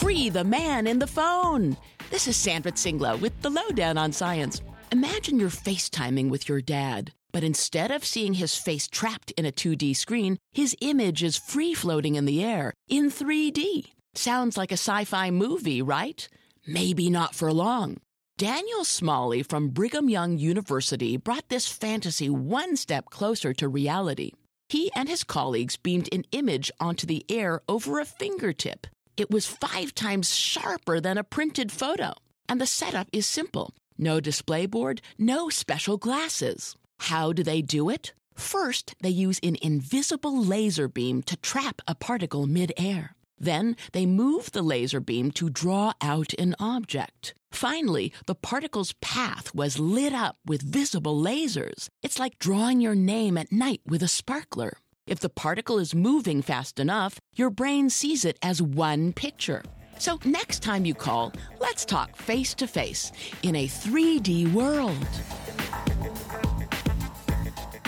Free the man in the phone. This is Sandra Tsing Loh with the Loh Down on science. Imagine you're FaceTiming with your dad, but instead of seeing his face trapped in a 2D screen, his image is free floating in the air in 3D. Sounds like a sci fi movie, right? Maybe not for long. Daniel Smalley from Brigham Young University brought this fantasy one step closer to reality. He and his colleagues beamed an image onto the air over a fingertip. It was five times sharper than a printed photo. And the setup is simple no display board, no special glasses. How do they do it? First, they use an invisible laser beam to trap a particle midair. Then they move the laser beam to draw out an object. Finally, the particle's path was lit up with visible lasers. It's like drawing your name at night with a sparkler. If the particle is moving fast enough, your brain sees it as one picture. So next time you call, let's talk face to face in a 3D world.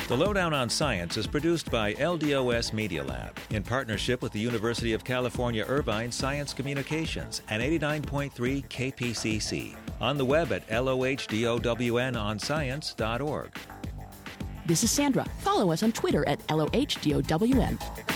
The Loh Down on Science is produced by LDOS Media Lab in partnership with the University of California Irvine Science Communications and 89.3 KPCC. On the web at lohdownonscience.org. This is Sandra. Follow us on Twitter at LOHDOWN.